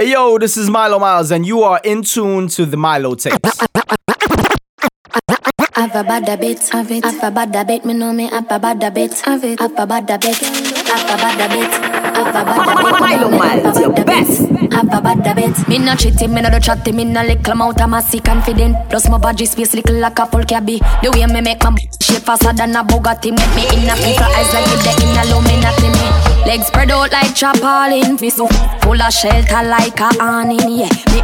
Hey yo, this is Milo Miles, and you are in tune to the Milo tapes. Have a bad habit, have it. Have a bad habit, me know me. Have a bad habit, have it. Have a bad habit, have a bad habit. A. Milo Miles, your best. Have a bad habit. Me no cheating, me no do chatting, me no little amount of massy confident. Plus my body space little like a full cabby. The way me make my shape faster than a Bugatti. Make me in a piece eyes like with the inner illuminati me. Legs spread out like chapalin. Me so full of shelter like a awning. Yeah, me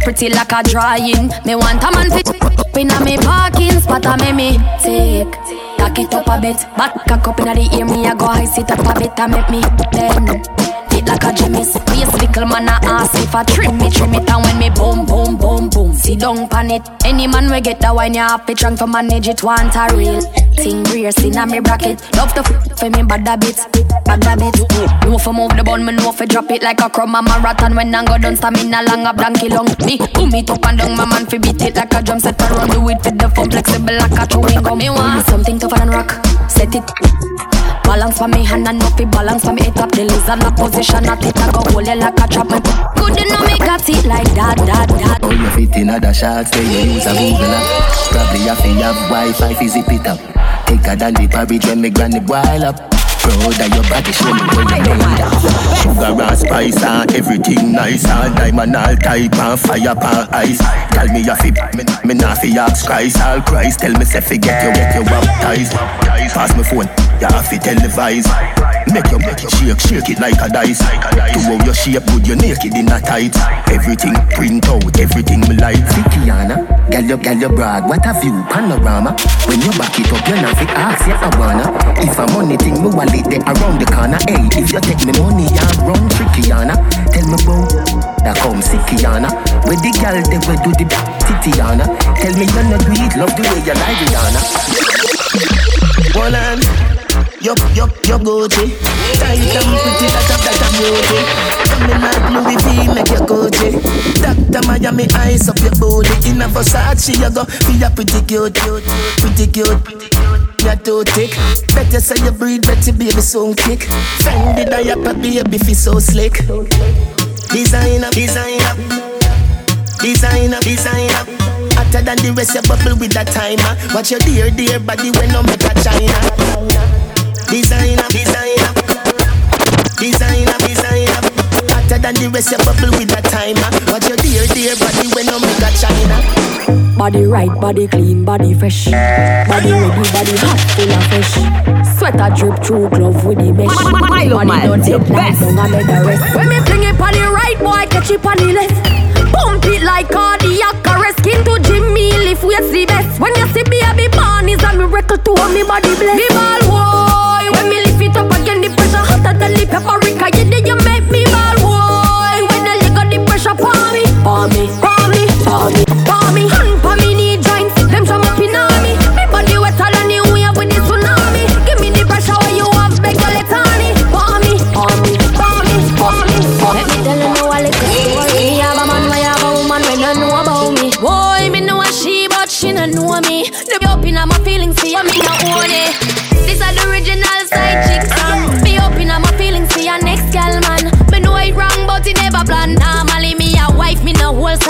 pretty like a drawing. Me want a man fit inna me parking spot a me me take. Cock it up a bit, back cock up inna the ear me a go high sit up a bit and make me bend. It like a Jimmy's Waist little man a ask if I trim me, trim it And when me boom, boom, boom, boom Sit down pan it. Any man we get the wine You have to drunk to manage it Want a real thing Rear sin a me bracket. Love to f*** for me bad habits Bad habits. Know for move the bun Me know for drop it like a crumb A marathon. When I go down Stamina long up donkey long. Me boom it up and down My man fi beat it like a drum set. Around Do it with the phone Flexible like a chewing gum. Me want something tougher than rock Set it. Balance for me hand and no fi balance for me it up. The lizard a position at it I go hold you like a trap me Good you know me got it like that that that? All your fit in other shots Say you use a Google app. Probably have to have Wi-Fi fi zip it up. Thicker than the porridge when me granny boil up. Proud of your body, show me where you made up Sugar and spice and everything nice. All diamond, all type and fire pan ice. Tell me you fi, me, me nah fi ask Christ. All Christ, tell me say fi get you, get you baptized. Pass me phone, you have to televise Make you, make you shake, shake it like a dice. To how your shape good, you naked in a tight Everything print out, everything me like. See Kiana, gal you, gal you brag What a view, panorama. When you back it up, you not fi ask, you I wanna. If a money thing, me wallet there around the corner Hey, if you take me money, you run trickyana Tell me bro, that come see Kiana. Where the gal, they will do the back Titiana? Tell me you not do it, love the way you like Rihanna Hold on Yup, yup, yup, Gucci. Tight and pretty, that up, that up, beauty. Coming like Louis V, make your Gucci. Dr. Miami, ice up your booty. In a Versace, you go, be a pretty cute Pretty cute, pretty cute. You're too thick Better say you breathe, better baby, so kick. Fendi diaper, baby, feel so slick. Designer, designer Designer, designer Hotter than the rest, you bubble with that timer. Watch your dear, dear body when no make a China Designer, designer, designer, designer. Hotter than the rest, you bubble with a timer. Watch your dear, dear body when no make a China. Body right, body clean, body fresh. Body ready, body hot, full of fresh. Sweater drip through glove with the mesh. Milo Body Miles, don't take life, best. don't have the rest. When me fling it on the right, boy, catch it on the left. Pump it like cardiac arrest. Skin to Jimmy, lift weights the best When you see baby born, is a miracle to all me body bless Me ball, boy, hotter than the paprika You did you make me ball, boy. When the leg got the pressure For me, for me,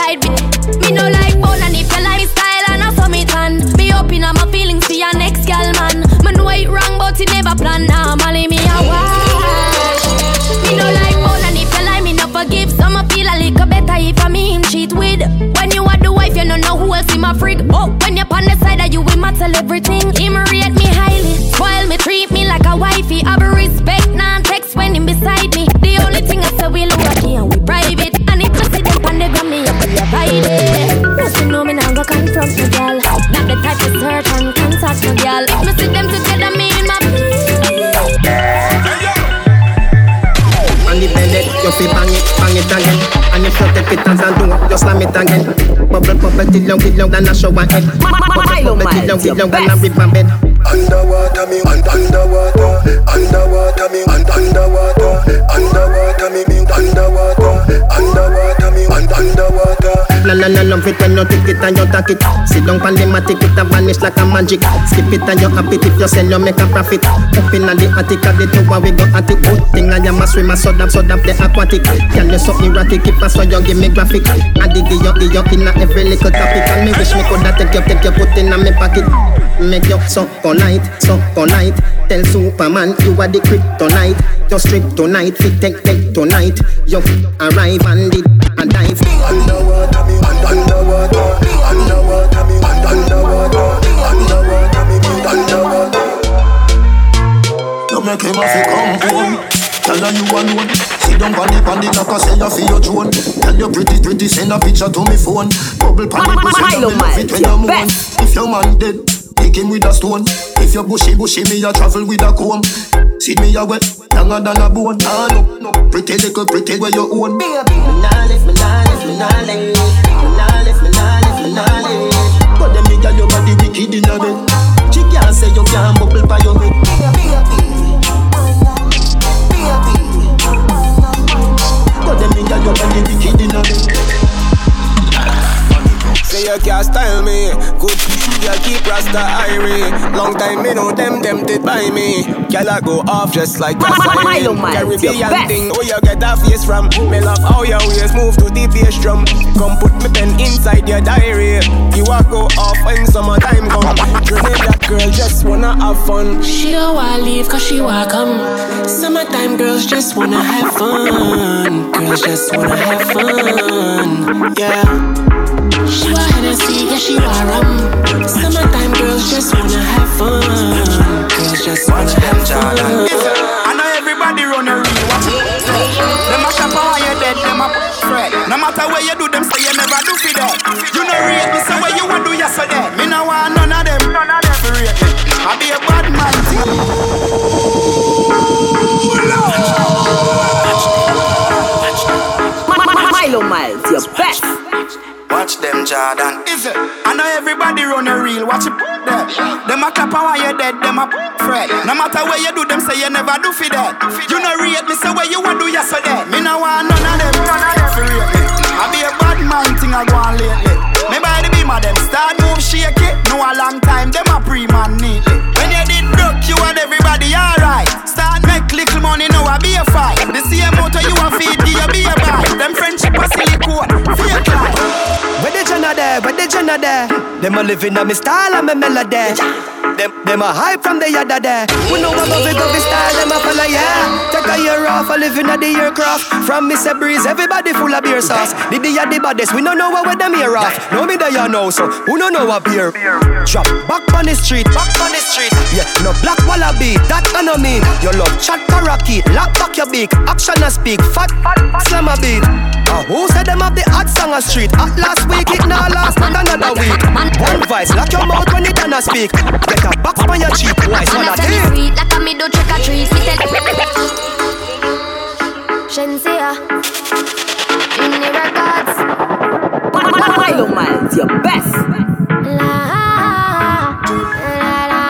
side. Bitch Me no like bone and if you like style and I saw me tan. Me open up my feelings, see your next gal man. Me know it wrong, but it never plan. Normally me a wife Me no like bone and if you like me no forgive. Some I feel a little better if I me him cheat with. When you are the wife you no know who else in my frig. Oh, when you're on the side of you we matter everything Him rate it, again. And if you take it as a do, you slam it again. Bubble, bubble, till you get long than a shower head. Milo Bubble, till you Miles, get your long than a best. river bed. Underwater me, un- underwater, underwater me, un- underwater, underwater me, me underwater, underwater me, un- underwater. La man and I love it when you take it and you take it. Sit down pan the matic, it a vanish like a magic. Skip it and you happy if you sell, you make a profit. Up in the attic, at the tower we go at it. Good thing I am a swimmer, so that so that the aquatic. Can you so erratic? If I saw you give me graphic. I dig you, give you in every little topic, and me wish me coulda take you, take you, put in a me pocket. Make you so polite, so polite. Tell Superman you are the kryptonite. Just strip tonight, fit take take tonight. You arrive and it and dive. Underwater me, underwater, underwater me, underwater, underwater me, underwater. You make him have to come home. Tell her you alone. Sit down on the on the knocker, say you feel your drone. Tell your pretty pretty send a picture to me phone. Bubble pan it, we say you love it when you moan. If your man dead, pick him with a stone. If you bushy bushy, me a travel with a comb. See me a wet, younger than a bone. Ah no, no, pretty little pretty where you own. Me nah left, me nah left, me nah left. Left. But them girl your body wicked in a bed. She can't say you can't bubble by your head. But them girl your body wicked in a bed. Say you can't style me Good girl keep Rasta irie Long time me know them tempted by me Girl I go off just like a Milo siren Man, Caribbean your best. thing Where you get that face from Me love how your ways move to the bass drum Come put me pen inside your diary You a go off when summertime come Dreaming that girl just wanna have fun She don't wanna leave cause she wanna come. Summertime girls just wanna have fun. Girls just wanna have fun. Yeah. She want Hennessy, yeah, she want rum. Summertime girls just wanna have fun. Girls just wanna have fun. I know everybody run a real watch it. Them a shop while you dead, them a fret. No matter where you do, them say you never do for that. You know rate me, so where you want do yesterday. Me no want none of them. None of them for rate me. I be a bad man thing. Milo Miles, your best. Watch them, Jordan. Is it? I know everybody run a real. Watch it put there. Them a clap while you're dead, them a fret. No matter where you do, them say you never do for that. You know rate me, say where you want do yesterday. Me no want none of them. None of them me. I be a bad man thing I go on lately. Me the beam of them start move shaky. No a long time, them Jenna there? Them a living on me style and me melody. Them, them a hype from the yada there. We know about it, go style, them a follow, yeah. Take a year off, a living at the aircraft. From Mr. Breeze, everybody full of beer sauce. The day the baddest, we don't know what with them here off. No me there, you know, so who don't know what beer? Drop back on the street, back on the street. Yeah, no black wallaby, that I know mean. Your love chat karaoke, lock back your beak, action and speak, fat, fat, slam a beat. Uh, who said them have the hot song a street? At last week, it now last not another week. One voice, lock your mouth when it done a speak. Get a box on your cheek, voice on Man, a I say sweet like a me do trick or treat. Me tell Shensia in the records. Milo Miles, your best. La, la, la, la.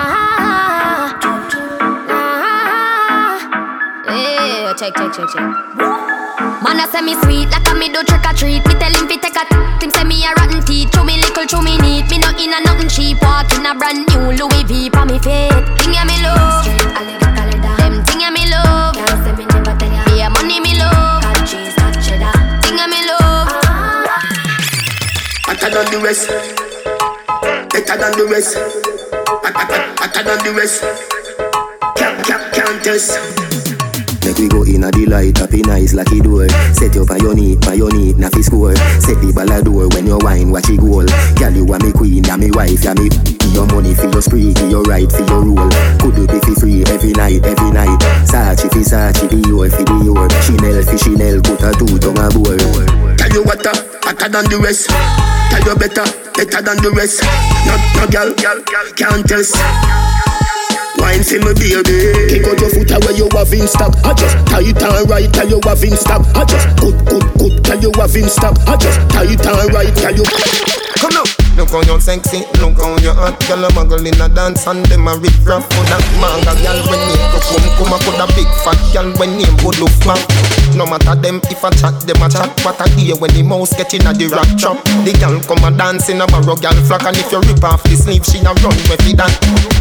Yeah, check, check, check, check. Man, I say me sweet like a me do trick or treat. Me tell him fi take a t- him say me a rotten teeth. Chew me little, chew me neat. Me no in a nothing cheap. Walk in a brand new Louis V for me feet. Thing ya me love. Them thing ya me love. Can't say me never tell ya. Be a money me love. Got cheese, got cheddar. Thing ya me love. Hotter than the rest. Better than the rest. Hot- hot- hot- Hotter than the rest. Can't, can't, can't test. We go in a delight, up in eyes like it door. Set your knee, on your knee, score. Set the ball a door when you wine, watch it goal. Girl, you are me queen, ya me wife, ya me. Your money for your spree, your right for your rule. Could you be fi free every night, every night? Sachi fi Sachi, Dior fi Dior. Chanel fi Chanel, put a two tongue a boy. Tell you what, uh, hotter than the rest. Tell you better, better than the rest. No, no girl, can't test. Wine for me baby Kick out your foot away you have in stock I just tight and right tell you have in stock I just good good good tell you have in stock I just tight and right tell you. Come now, no Look how you sexy, look how you hot. Girl a muggle in a dance and them a rip rough. For that manga girl when name go come come a put a big fat girl when name go look back. No matter them if I chat them a chat. What I hear when the mouse get in a the rock trap. The girl come a dance in a barrow girl flock and if you rip off the sleeve she a run with it that.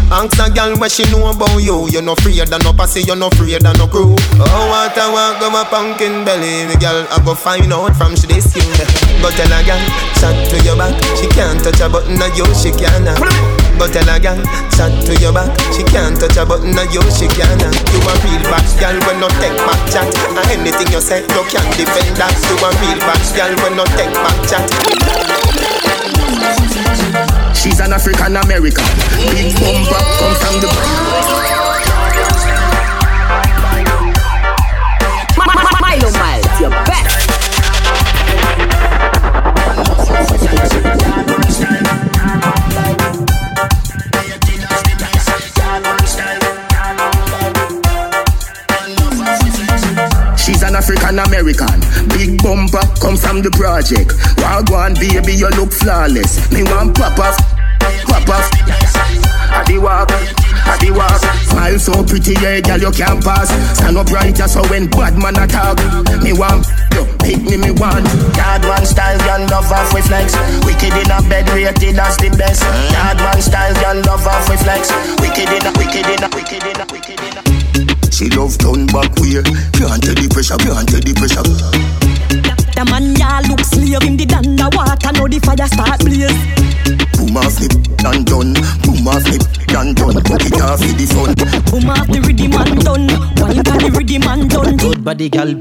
Ask a girl what she know about you. You no afraid of no pussy, you no afraid of no crew. Oh what I want go my pumpkin belly. The girl I go find out from she this you. Go tell a girl, chat to your back. She can't touch a button of you, she can't. Go tell a girl, chat to your back. She can't touch a button of you, she can't. You a real bad girl when no take back chat. And anything you say, you can't defend that. You a real bad girl when no take back chat. She's an African American. Big bumper come from the. African American. Big bumper come from the project. Wagwan baby, you look flawless. Me want pop off, pop off. I the walk, I the walk. Smile so pretty, yeah, girl you can't pass. Stand up right, so when bad man attack, me want you pick me, me want. Yard one style, girl love off with flex. Wicked in a bed, rated as the best. Yard one style, girl love off with flex. Wicked in a, wicked in a, wicked in a, wicked. She love turn back way. Can't take the pressure, can't take the pressure. The man ya look slave in the underwater, now the fire start blaze. Boom off me and done. Boom off me and done. Put it off the fun. Boom off the rhythm and done. Wine for the rhythm and done. Good body gal,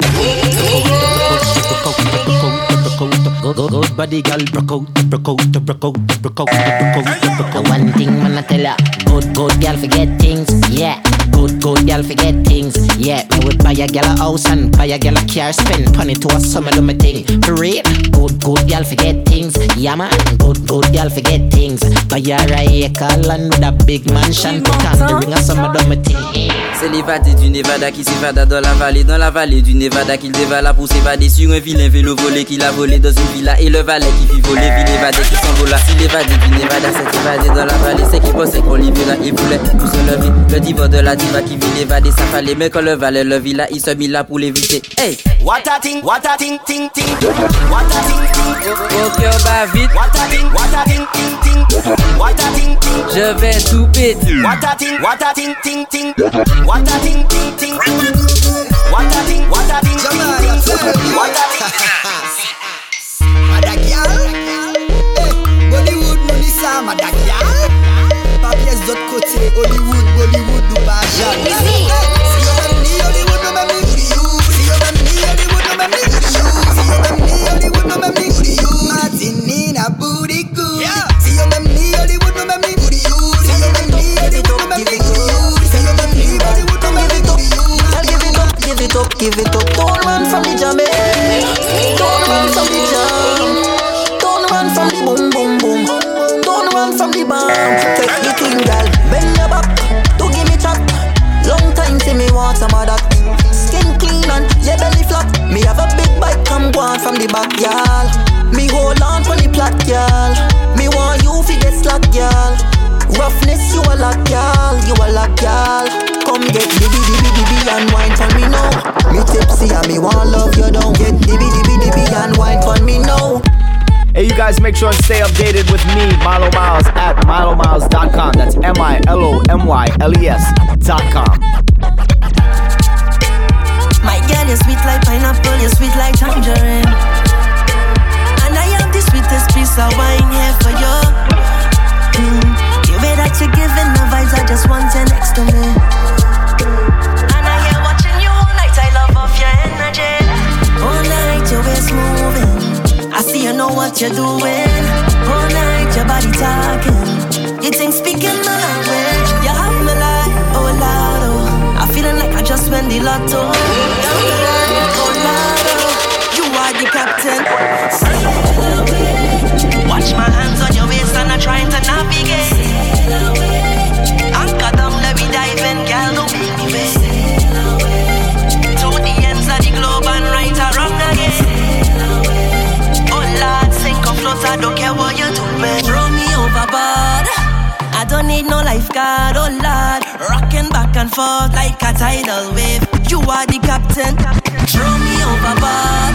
Good body gal, broke out, broke out, broke out, broke out, broke out, broke out. One thing man I tell ya, good good girl forget things, yeah. Good good girl forget things, yeah. Me would buy a gal a house and buy a gal a car, spend money to a summer do my thing. For real, good good girl forget things, yeah man. Good good girl forget things. Buy a acre land with a big mansion, put on the ring a summer do my thing. C'est l'évadé du Nevada qui s'évada dans la vallée, dans la vallée du Nevada qu'il dévala pour s'évader sur un vilain vélo volé qu'il a volé dans une villa et le valet qui fit voler, puis l'évadé qui s'envola. Si l'évadé du Nevada s'est évadé dans la vallée, c'est qu'il pensait qu'on libéra et voulait tout se lever. Le diva de la diva qui vit l'évader, ça fallait, mais quand le valet le villa, il se mit là pour l'éviter. Hey! What a thing, what a thing, ting, ting. What a thing, ting. Au cœur bat vite. What a thing, what a thing, ting, ting. What a thing, ting. Je vais tout péter. What a thing, what a thing, ting, ting. What a thing, ting, ting. What a thing, what a thing, ting, ting. What a thing. Mada gyal, eh, Bollywood nou di sa mada kote, Hollywood, Bollywood nou jan M Y L E S.com. My girl, you're sweet like pineapple, you're sweet like tangerine. And I have the sweetest piece of wine here for you. Mm. The way that you're giving the vibes, I just want you next to me. And I hear watching you all night, I love off your energy. All night, your waist moving. I see you know what you're doing. All night, your body talking. You think speaking my language. will You are the captain. Watch my hands on your waist and I try to navigate. Anchor down, let me dive in, girl, don't make me wait. To the ends of the globe and right around again. Oh Lord, sink or float, I don't care what you do, man. Throw me overboard. I don't need no lifeguard, oh and forth like a tidal wave. You are the captain, throw me overboard.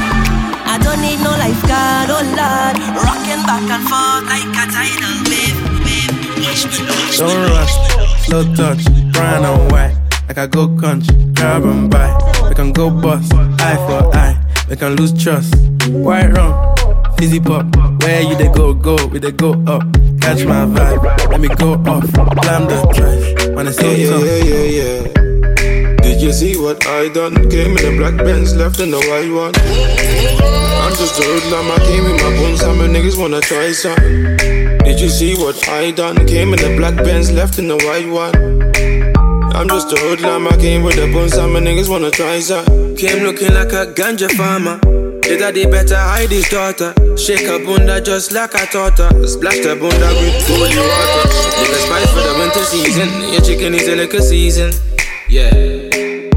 I don't need no lifeguard, oh lord. Rocking back and forth like a tidal wave. Don't rush, slow touch, brown and white. Like I go country, carbon by. We can go bust, eye for eye. We can lose trust. White rum, fizzy pop. Where you they go, go, we they go up. Catch my vibe, let me go off. Blam the trash, when it's so yeah, yeah, yeah, yeah. Did you see what I done? Came in the black Benz, left in the white one. I'm just a hoodlum, I came with my bones, and my niggas wanna try some. Did you see what I done? Came in the black Benz, left in the white one. I'm just a hoodlum, I came with the bones, and my niggas wanna try some. Came looking like a ganja farmer. Daddy better hide his daughter. Shake a bunda just like I taught her. Splash the bunda with holy water. Nigga spice for the winter season. Your chicken is a liquor season. Yeah.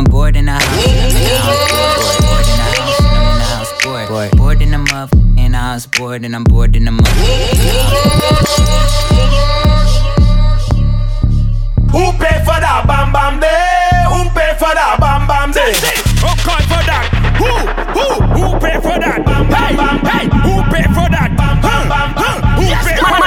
I'm bored in a house. Bored, in the house. bored, bored in a muff, and I was bored, and I'm bored in a muff. Who pay for that bam bam day? Who pay for that bam bam day? Who paid for that? Who? Who? Who pay for that? Hey, hey, who pay for that? Huh? Huh? Who pay? for that?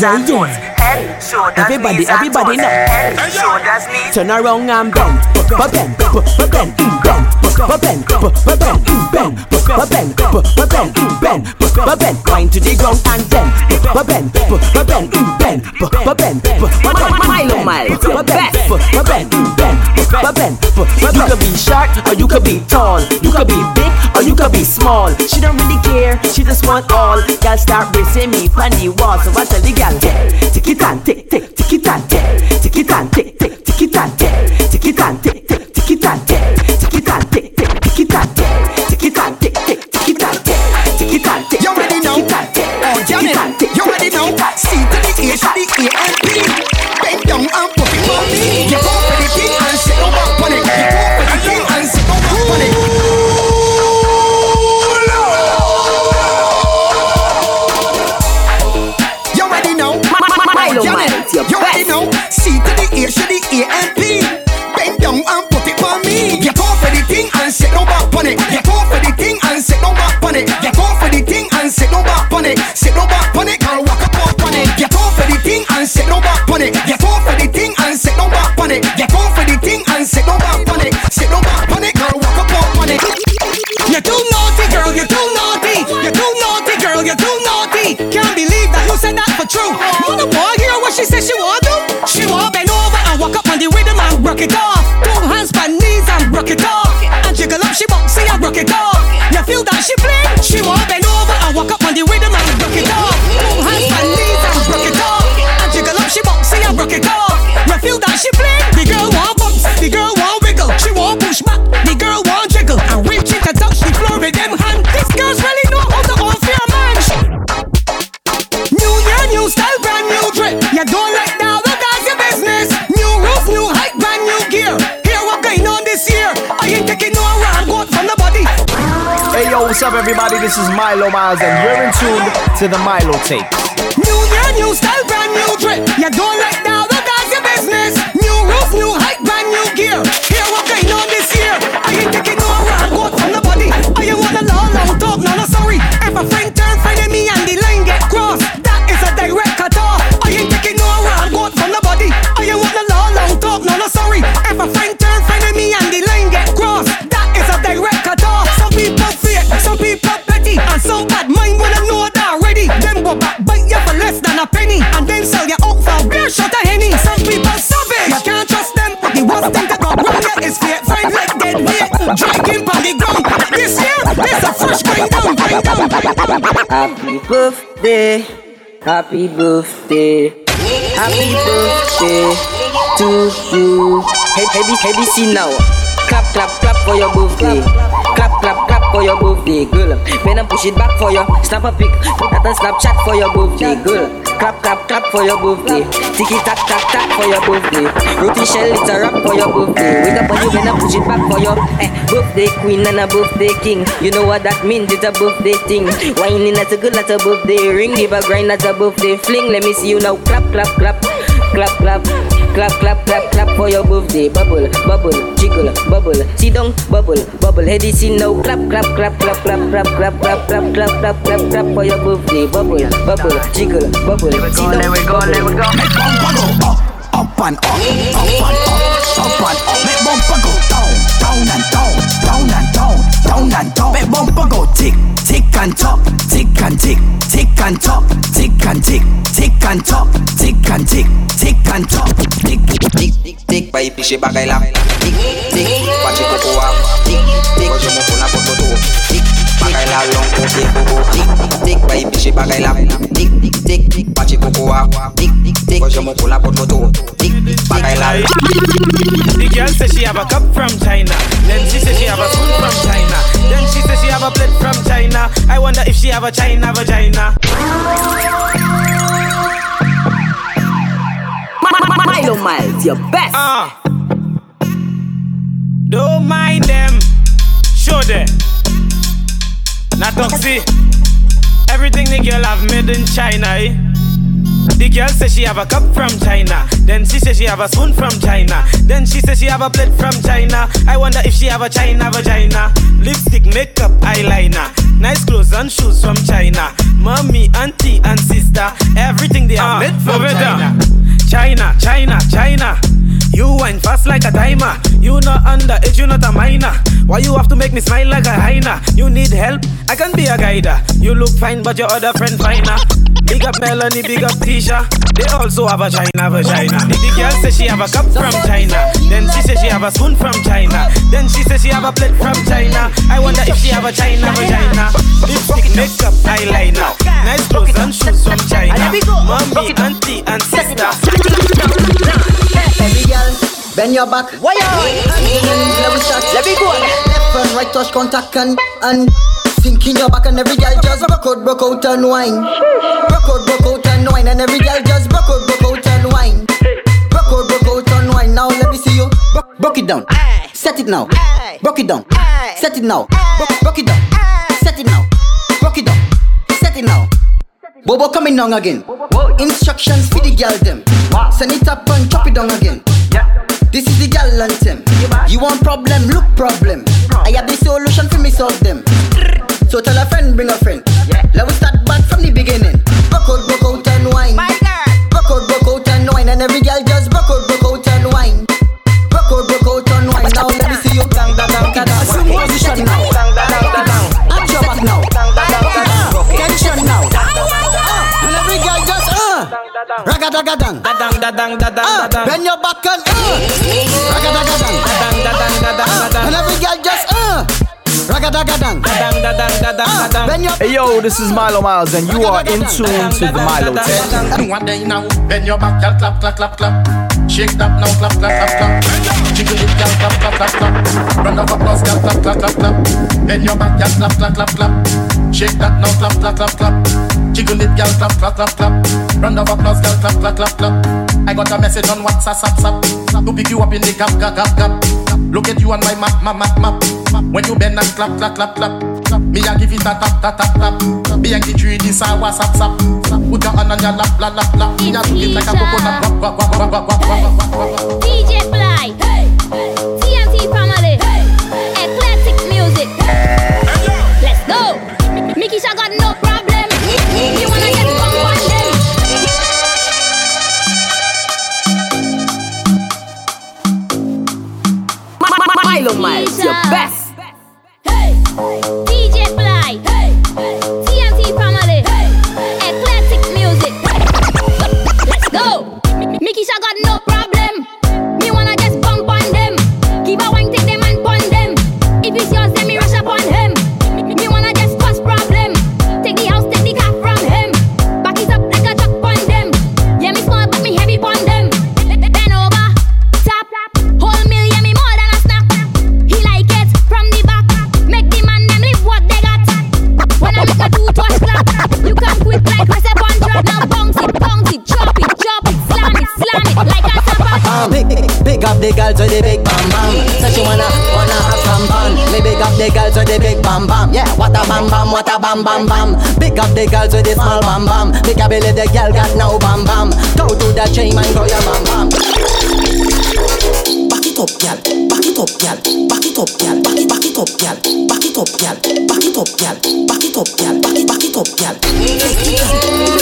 Shoulders, knees and toes. Head, shoulders, Everybody, knees and everybody toes. now. Head, shoulders, knees. Turn around and bend, but bend, but bend, bend, but bend, but bend, bend, but bend, but bend, bend, but bend, wind to the ground and bend, but bend, but bend, bend, but bend, but bend, Milo Miles, but bend, best. but bend, bend, but bend, you could be short or you could be tall, you could be big or you could be small. She don't really care, she just want all. Y'all start racing me on the wall, so I tell the gal, tick it and tick, tick, tick it and tick, tick it and tick, tick, tick it and tick, tick it and tick, tick, tick it and tick, tick it and tick, tick, tick it and tick, tick it and tick, C to the A to the A and P. Bend down and put it on me. Get off of the thing and sit down back on it. Get off of the thing and sit down back on it. You ready now? You? C to the A to the A and P. Bend down and put it on me. Get off of the thing and sit down back on it. Get off of the thing and sit down back on it. Get off of the thing and sit down back on it. Sit down back on it, girl, walk up sit down back on it. Get off of the thing and sit down back on it. Get off of the thing and sit down back on it. Sit down back on it, girl, walk up on it. You're too naughty, girl. You're too naughty. You're too naughty, girl. You're too naughty. Can't believe that you said that for true. Wanna boy hear what she said she want do? She want bend over and walk up on the rhythm and rock it off. Two hands by knees and rock it off. And jiggle up, she boxy and rock it off. You feel that she fling? She want bend over and walk up on the rhythm and rock it off. she bling. The girl won't bounce, the girl want wiggle. She won't push back, the girl want jiggle. And when she can touch the floor with them hand, this girl's really know how to off your man. New year, new style, brand new drip. You don't like that, well that's your business. New roof, new height, brand new gear. Here what going on this year? I ain't taking no wrong goat from nobody. Hey yo, what's up everybody? This is Milo Miles and you're in tune to the Milo Tape New year, new style, brand new drip. You don't like a penny, and then sell you out for a beer shot of henny. Some people savage, you can't trust them. The worst thing that go wrong here is fake friends like dead on the ground. This year, a fresh down, down. Happy birthday, happy birthday, happy birthday to you. Hey, heavy, heavy, see now. Clap, clap, clap for your birthday. Eh. Clap, clap, clap for your birthday, eh, girl. When I push it back for you, snap a pic, put that on Snapchat for your birthday, eh, girl. Clap, clap, clap for your birthday. Tiki tack, tack, tack for your birthday. Roti shell, it's a rap for your birthday. Wake up on you when I push it back for you. Eh, birthday queen and a birthday king. You know what that means? It's a birthday thing. Whining that's a good, that's a birthday ring. Give a grind, that's a birthday fling. Let me see you now. Clap, clap, clap, clap, clap. Clap, clap, clap, clap for your birthday. Bubble, bubble, jiggle, bubble. Sit down, bubble, bubble. Heady see now. Clap, clap, clap, clap, clap, clap, clap, clap, clap, clap, clap, clap, clap for your birthday. Bubble, bubble, jiggle, bubble. Sit down, Let we go, we go. Make bumper go up, up and up, up and up, up and up. Make bumper go down, down and down, down and down, down and down. Make bumper go tick, tick and top, tick and tick, tick and top, tick and tick, tick and top, tick and tick, tick and top, tick tick tick tick baik isi bagai Tick, tick watch it go berkuah, tick tick wajib menggunakan foto, tick bagay la long kote koko Tik, tik, bayi pishe bagay la Tik, tik, tik, pache koko wa Tik, tik, kojo mo pona poto to Tik, bagay la The girl say she have a cup from China. Then she say she have a spoon from China. Then she say she have a plate from China. I wonder if she have a China vagina. Milo Miles, your best. Uh. Don't mind them. Show them. Not toxic. Everything the girl have made in China, eh? The girl say she have a cup from China. Then she say she have a spoon from China. Then she say she have a plate from China. I wonder if she have a China vagina. Lipstick, makeup, eyeliner. Nice clothes and shoes from China. Mommy, auntie, and sister. Everything they are made from China. China, China, China. You wine fast like a timer. You not underage, you not a minor. Why you have to make me smile like a hyena? You need help? I can be a guider. You look fine, but your other friend finer. Big up Melanie, big up Tisha. They also have a China vagina. The girl say she have a cup from China. Then she say she have a spoon from China. Then she say she have a plate from China. I wonder if she have a China vagina. Lipstick, makeup, eyeliner. Nice clothes and shoes from China. Mommy, auntie, and sister. Every girl, bend your back. Why me start. Let me go. Left and right touch contact and and sink in your back and every girl just broke out, broke out and wine. Broke out, broke out and wine and every girl just broke out, broke out and wine. Broke out, broke out and wine. Now let me see you. Broke, broke it down. Set it now. Broke it down. Set it now. Broke, broke it down. Set it now. Broke it down. Set it now. Bobo coming down again. Instructions for the girl them. Send it up and chop it down again. This is the girl anthem. You want problem, look problem. I have the solution for me solve them. So tell a friend, bring a friend. Let me start back from the beginning. Broke out uh. Ragadagadang. Dadang, dadang, dadang, Ah, dadang. bend your back and uh. Ragadagadang. Dadang, dadang, dadang, Ah, dadang. And every girl just uh. Ragadagadang. Dadang, dadang, dadang, dadang. Bend your Hey yo, this is Milo Miles, and you are in tune to the Milo Tape. One day now, bend your back, girl, clap, clap, clap, clap. Shake that now, clap, clap, clap, clap. Jiggle it, girl, clap, clap, clap, clap. Round of applause, girl, clap, clap, clap, clap. Bend your back, girl, clap, clap, clap, clap. Shake that now, clap, clap, clap, clap. Jiggle it, girl, clap, clap, clap, clap. Round of applause, girl, clap, clap, clap, clap. I got a message on WhatsApp, sap, sap. To pick you up in the gap, gap, gap, gap. Look at you on my map, map, map, map. When you bend and clap, clap, clap, clap. Me a give it a tap, tap, tap, tap. Me a give you this a WhatsApp, sap. Put your hand on your lap, lap, lap, lap. Me a took it like a coconut, wap, wap, wap, wap, wap, wap, wap, wap, wap. DJ Fly. Hey. Dynamite, your best. bam bam bam. Pick up the girls with the small bam bam. Big a belly the girl got now bam bam. Go to the chain and go your bam bam. Back it up, girl. Back it up, girl. Back it up, girl. Back it, back it up, girl. Back it up, girl. Back it up, girl. Back it up, girl. Back it, back it up, girl.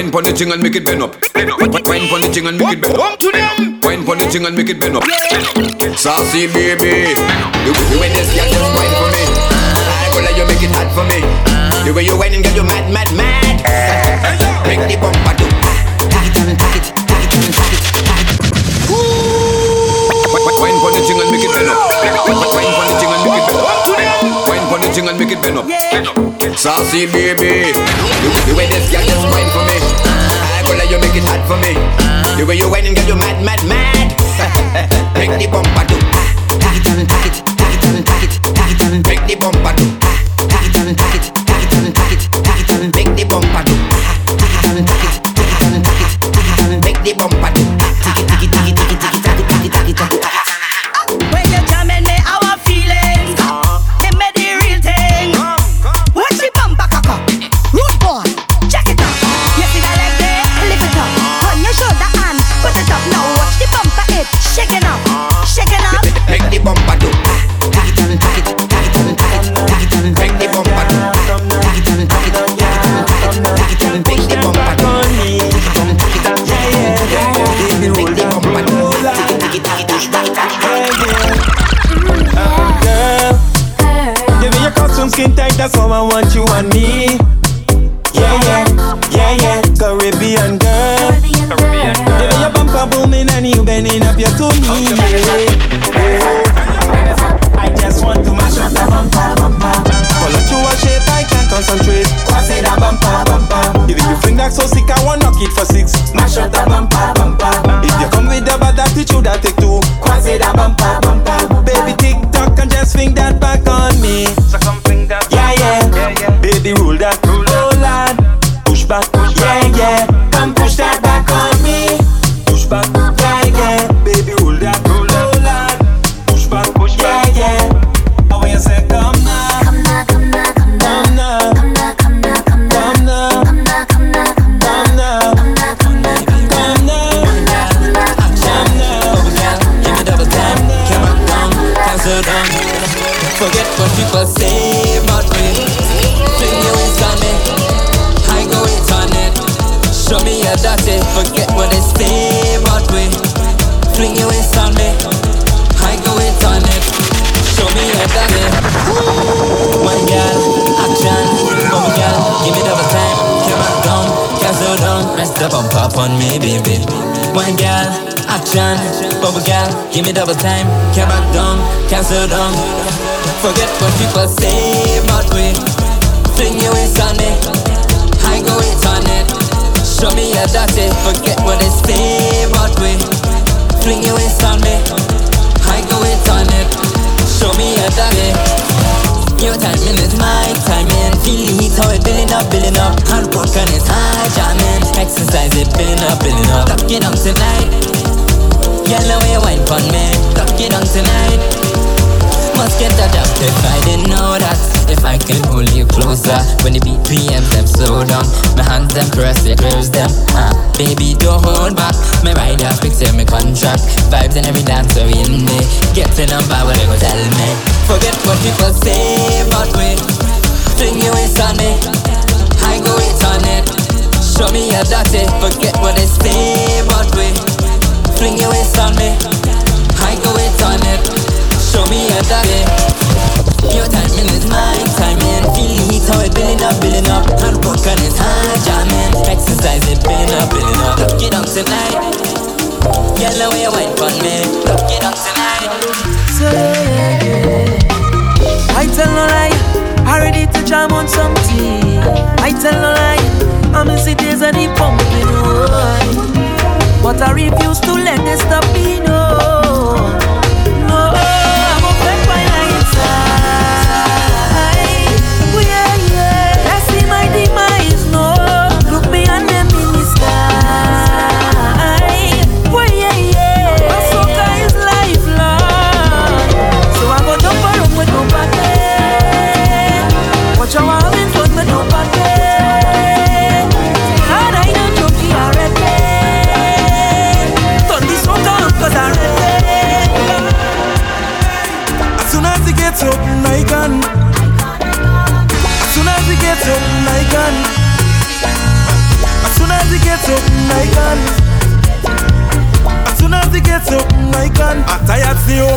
Wine pon the ting and make it bend up. Wine pon the ting and make it bend up. Wine pon the ting and make it bend up. Sassy baby, the way, you way this girl just wine for me. I feel like you make it hot for me. The way you wine and get you mad, mad, mad. Make the bumper do. Tack it and take it, take it and take it. Wine pon the ting and make it bend up. saucy baby. The, the way this girl just went for me, I go let you make it hot for me. The way you went and got you mad, mad, mad. make the bumper. One girl, action, bubble girl, give me double time. Back down, can't slow down. Forget what people say about me. Fling your waist on me, I go it on it. Show me your dirty, forget what they say about me. Fling your waist on me, I go it on it. Show me your dirty. Your timing is my timing. Feel the heat, how it building up, building up. Hard work and it's high jamming. Exercise it, building up, building up. Tuck it on tonight. Yellow way wine pon me. Tuck it on tonight. Must get that if I didn't know that. If I could hold you closer when the beat PMs them slow down. My hands them press it, close them. Uh, baby, don't hold back. My rider fix my contract. Vibes in every dance we in there. Getting on by what they go tell me. Forget what people say about me. Fling your waist on me. Eh? I go it on it. Eh? Show me your dirty. Forget what they say about me. Fling your waist on me. Eh? Show me your dirty. Your timing is my timing. Feel the heat, how it building up, building up. Hard work and it's high jamming. Exercise it, building up, building up. Look it up tonight. Yellow way wine for me. Look it up tonight. Yeah. I tell no lie, I ready to jam on something. I tell no lie, I'm in cities and it pumping. But I refuse to let this stop me, no.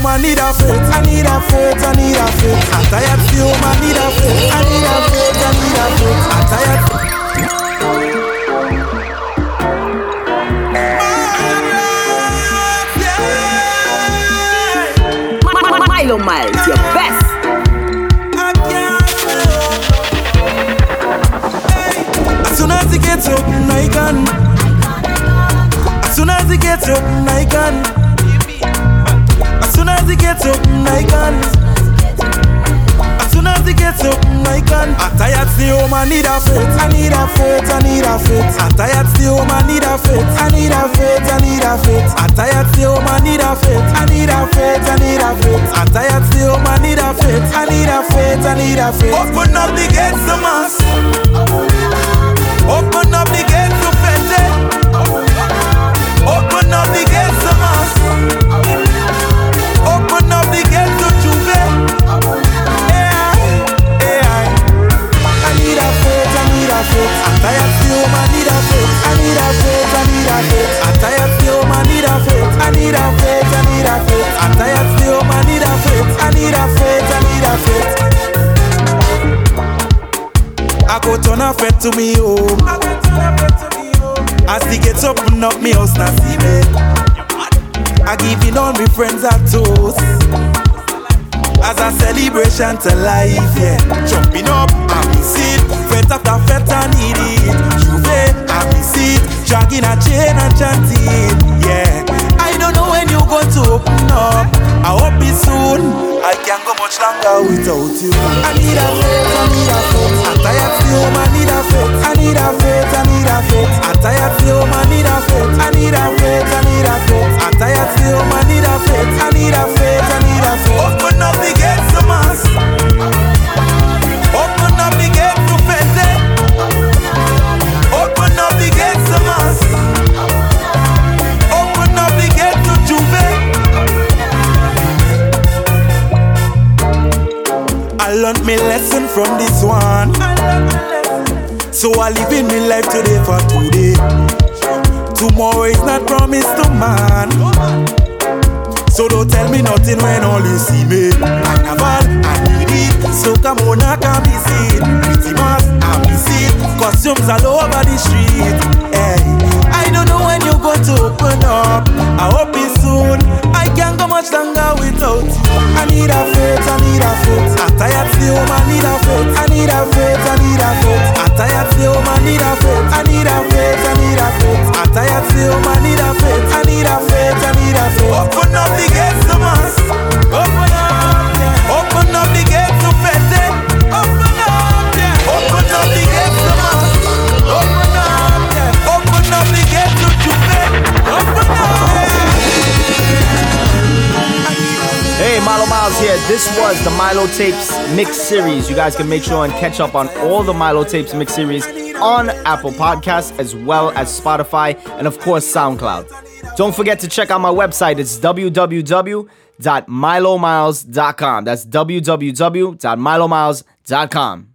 I need a faith. I need a faith, I need a faith. I'm tired, home, I need a faith. I need a faith, I need a faith. I'm tired. Miles, your best. As soon as he gets up, I can. As soon as he gets up, I can. Soon as he gets up, I can. As soon as he gets up, I can. I'm tired, stay home, I need a faith. I need a faith, I need a faith. I'm tired, stay home, I need a faith. I need a faith, I need a faith. I'm tired, stay home, I need a faith. I need a faith, I need a faith. I'm tired, stay home, I need a faith. I need a faith, I need a faith. Open up the gates to mas. Open up the gates to me home. As the gates open up, me house not see me. I give in all my friends a toast. As a celebration to life, yeah. Jumping up, I miss it. Fete after fete, I need it. J'ouvert, I miss it. Dragging a chain and chanting, yeah. I don't know when you're going to open up. I hope it's soon. I can't go much longer without you. I need a faith, I need a faith. I'm tired of you, I need a faith. I need a faith, I need a faith. I'm tired of you, I need a faith. I need a faith, I need a faith. I'm tired of you, I need a faith. I need a faith, I need a faith. Open up the gates to mas. Open up the gates to fete. Open up the gates to mas. I learned my lesson from this one. So I live in my life today for today. Tomorrow is not promised to man. So don't tell me nothing when all you see me. Carnival, I need it. So come on, I can be seen. Pretty much, I miss it. Costumes all over the street. Hey, I don't know when you're going to open up. I hope it's soon. Can't go much longer without you. I need a faith, I need a faith. I tired stay home, I need a faith. I need a faith, I need a faith. I tired stay home, I need a faith. I need a faith, I need a faith. I tired stay home, I need a faith. I need a faith, I need a faith. Open up the gates to us. Miles here. This was the Milo Tapes Mix Series. You guys can make sure and catch up on all the Milo Tapes Mix Series on Apple Podcasts as well as Spotify and, of course, SoundCloud. Don't forget to check out my website. It's www.milomiles.com. That's www.milomiles.com.